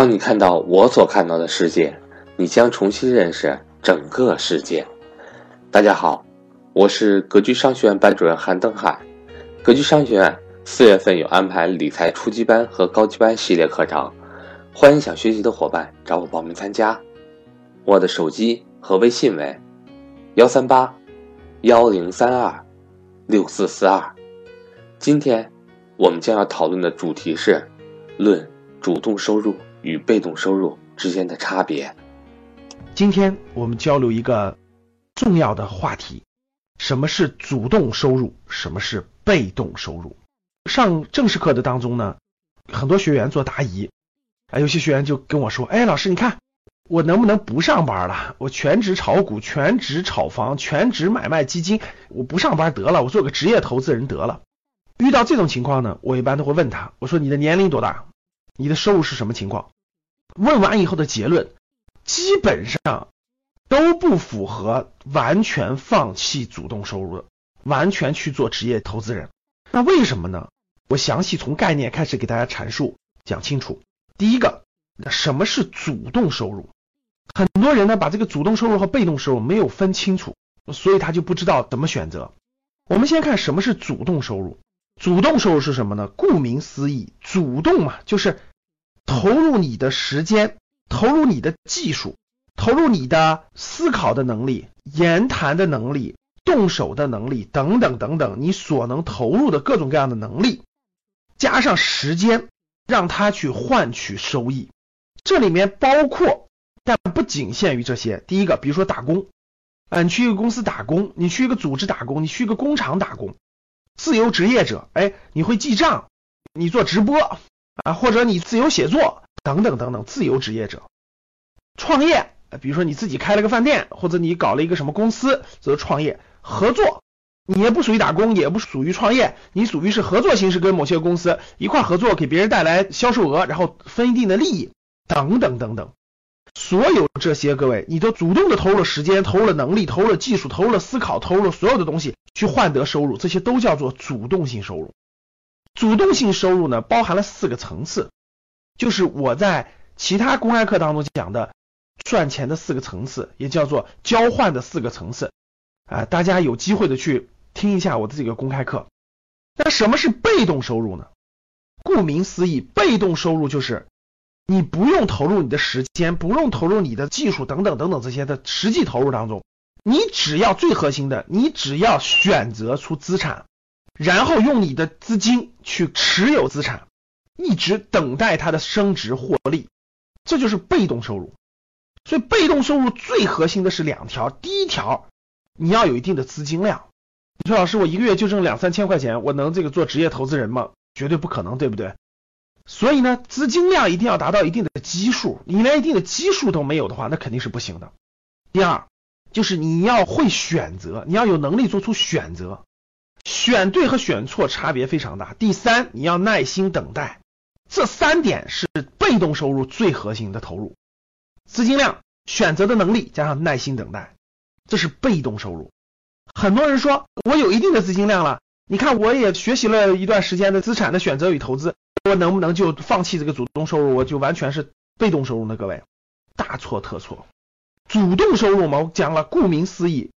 当你看到我所看到的世界，你将重新认识整个世界。大家好，我是格局商学院班主任韩登海。格局商学院四月份有安排理财初级班和高级班系列课程，欢迎想学习的伙伴找我报名参加。我的手机和微信为幺三八幺零三二六四四二。今天我们将要讨论的主题是论主动收入。与被动收入之间的差别。今天我们交流一个重要的话题：什么是主动收入？什么是被动收入？上正式课的当中呢，很多学员做答疑，啊，有些学员就跟我说：“哎，老师，你看我能不能不上班了？我全职炒股，全职炒房，全职买卖基金，我不上班得了，我做个职业投资人得了。”遇到这种情况呢，我一般都会问他：“我说你的年龄多大？”你的收入是什么情况？问完以后的结论基本上都不符合完全放弃主动收入，完全去做职业投资人。那为什么呢？我详细从概念开始给大家阐述讲清楚。第一个，什么是主动收入？很多人呢把这个主动收入和被动收入没有分清楚，所以他就不知道怎么选择。我们先看什么是主动收入。主动收入是什么呢？顾名思义，主动嘛，就是。投入你的时间，投入你的技术，投入你的思考的能力、言谈的能力、动手的能力等等等等，你所能投入的各种各样的能力，加上时间，让他去换取收益。这里面包括，但不仅限于这些。第一个，比如说打工，啊，你去一个公司打工，你去一个组织打工，你去一个工厂打工，自由职业者，哎，你会记账，你做直播。啊，或者你自由写作等等等等，自由职业者创业，比如说你自己开了个饭店，或者你搞了一个什么公司，则创业合作，你也不属于打工，也不属于创业，你属于是合作形式，跟某些公司一块合作，给别人带来销售额，然后分一定的利益等等等等。所有这些各位，你都主动的投入了时间，投入了能力，投入了技术，投入了思考，投入了所有的东西去换得收入，这些都叫做主动性收入。主动性收入呢，包含了四个层次，就是我在其他公开课当中讲的赚钱的四个层次，也叫做交换的四个层次啊。大家有机会的去听一下我的这个公开课。那什么是被动收入呢？顾名思义，被动收入就是你不用投入你的时间，不用投入你的技术等等等等这些的实际投入当中，你只要最核心的，你只要选择出资产。然后用你的资金去持有资产，一直等待它的升值获利，这就是被动收入。所以被动收入最核心的是两条，第一条你要有一定的资金量。你说老师，我一个月就挣两三千块钱，我能这个做职业投资人吗？绝对不可能，对不对？所以呢，资金量一定要达到一定的基数，你连一定的基数都没有的话，那肯定是不行的。第二就是你要会选择，你要有能力做出选择。选对和选错差别非常大。第三，你要耐心等待，这三点是被动收入最核心的投入：资金量、选择的能力加上耐心等待，这是被动收入。很多人说我有一定的资金量了，你看我也学习了一段时间的资产的选择与投资，我能不能就放弃这个主动收入，我就完全是被动收入呢？各位，大错特错。主动收入嘛，我讲了，顾名思义，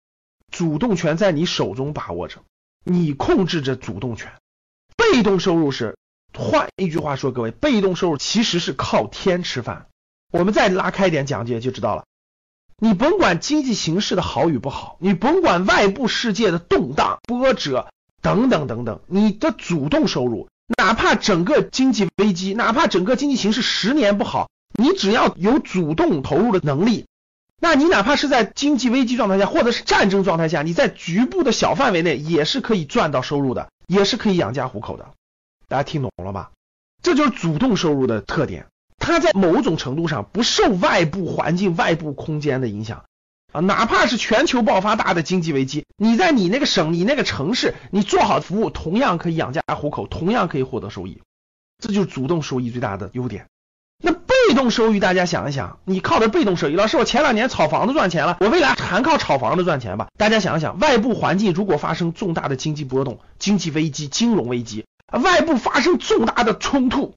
主动权在你手中把握着。你控制着主动权，被动收入是，换一句话说，各位，被动收入其实是靠天吃饭。我们再拉开一点讲解就知道了。你甭管经济形势的好与不好，你甭管外部世界的动荡波折等等等等，你的主动收入，哪怕整个经济危机，哪怕整个经济形势十年不好，你只要有主动投入的能力。那你哪怕是在经济危机状态下，或者是战争状态下，你在局部的小范围内也是可以赚到收入的，也是可以养家糊口的。大家听懂了吧？这就是主动收入的特点，它在某种程度上不受外部环境、外部空间的影响啊。哪怕是全球爆发大的经济危机，你在你那个省、你那个城市，你做好服务，同样可以养家糊口，同样可以获得收益。这就是主动收益最大的优点。被动收益，大家想一想，你靠的被动收益，老师，我前两年炒房子赚钱了，我未来还靠炒房子赚钱吧？大家想一想，外部环境如果发生重大的经济波动、经济危机、金融危机，外部发生重大的冲突，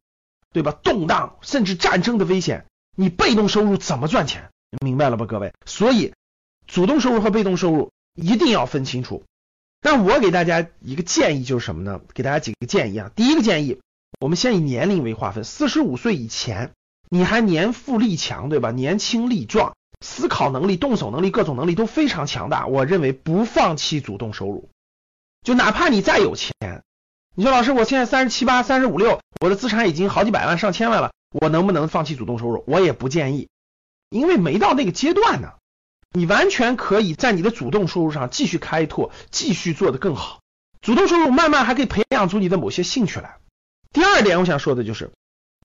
对吧？动荡甚至战争的危险，你被动收入怎么赚钱？明白了吧，各位？所以主动收入和被动收入一定要分清楚。但我给大家一个建议就是什么呢？给大家几个建议啊。第一个建议，我们先以年龄为划分，四十五岁以前，你还年富力强，对吧？年轻力壮，思考能力、动手能力、各种能力都非常强大。我认为不放弃主动收入，就哪怕你再有钱，你说老师，我现在三十七八、三十五六，我的资产已经好几百万、上千万了，我能不能放弃主动收入？我也不建议，因为没到那个阶段呢。你完全可以在你的主动收入上继续开拓，继续做得更好。主动收入慢慢还可以培养出你的某些兴趣来。第二点，我想说的就是，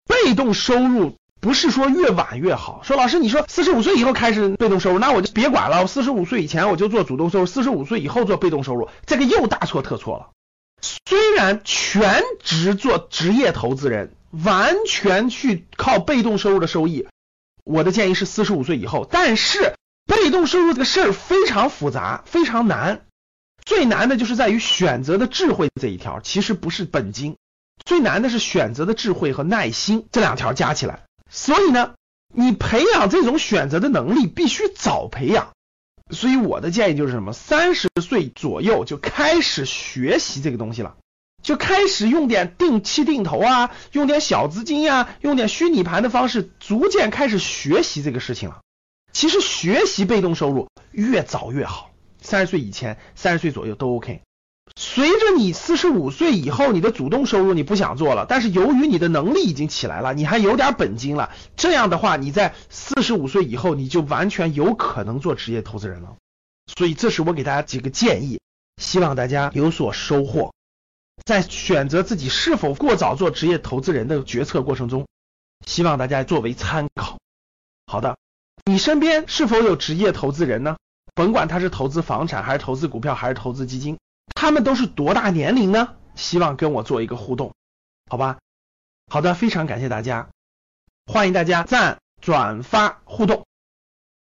被动收入不是说越晚越好。说老师，你说四十五岁以后开始被动收入，那我就别管了。我四十五岁以前我就做主动收入，四十五岁以后做被动收入，这个又大错特错了。虽然全职做职业投资人，完全去靠被动收入的收益，我的建议是四十五岁以后，但是。被动收入这个事儿非常复杂，非常难。最难的就是在于选择的智慧这一条，其实不是本金，最难的是选择的智慧和耐心这两条加起来。所以呢，你培养这种选择的能力必须早培养。所以我的建议就是什么？三十岁左右就开始学习这个东西了，就开始用点定期定投啊，用点小资金呀，用点虚拟盘的方式，逐渐开始学习这个事情了。其实学习被动收入越早越好，三十岁以前、三十岁左右都 OK。随着你四十五岁以后，你的主动收入你不想做了，但是由于你的能力已经起来了，你还有点本金了，这样的话，你在四十五岁以后，你就完全有可能做职业投资人了。所以这是我给大家几个建议，希望大家有所收获。在选择自己是否过早做职业投资人的决策过程中，希望大家作为参考。好的。你身边是否有职业投资人呢？甭管他是投资房产，还是投资股票，还是投资基金，他们都是多大年龄呢？希望跟我做一个互动，好吧？好的，非常感谢大家，欢迎大家赞、转发、互动。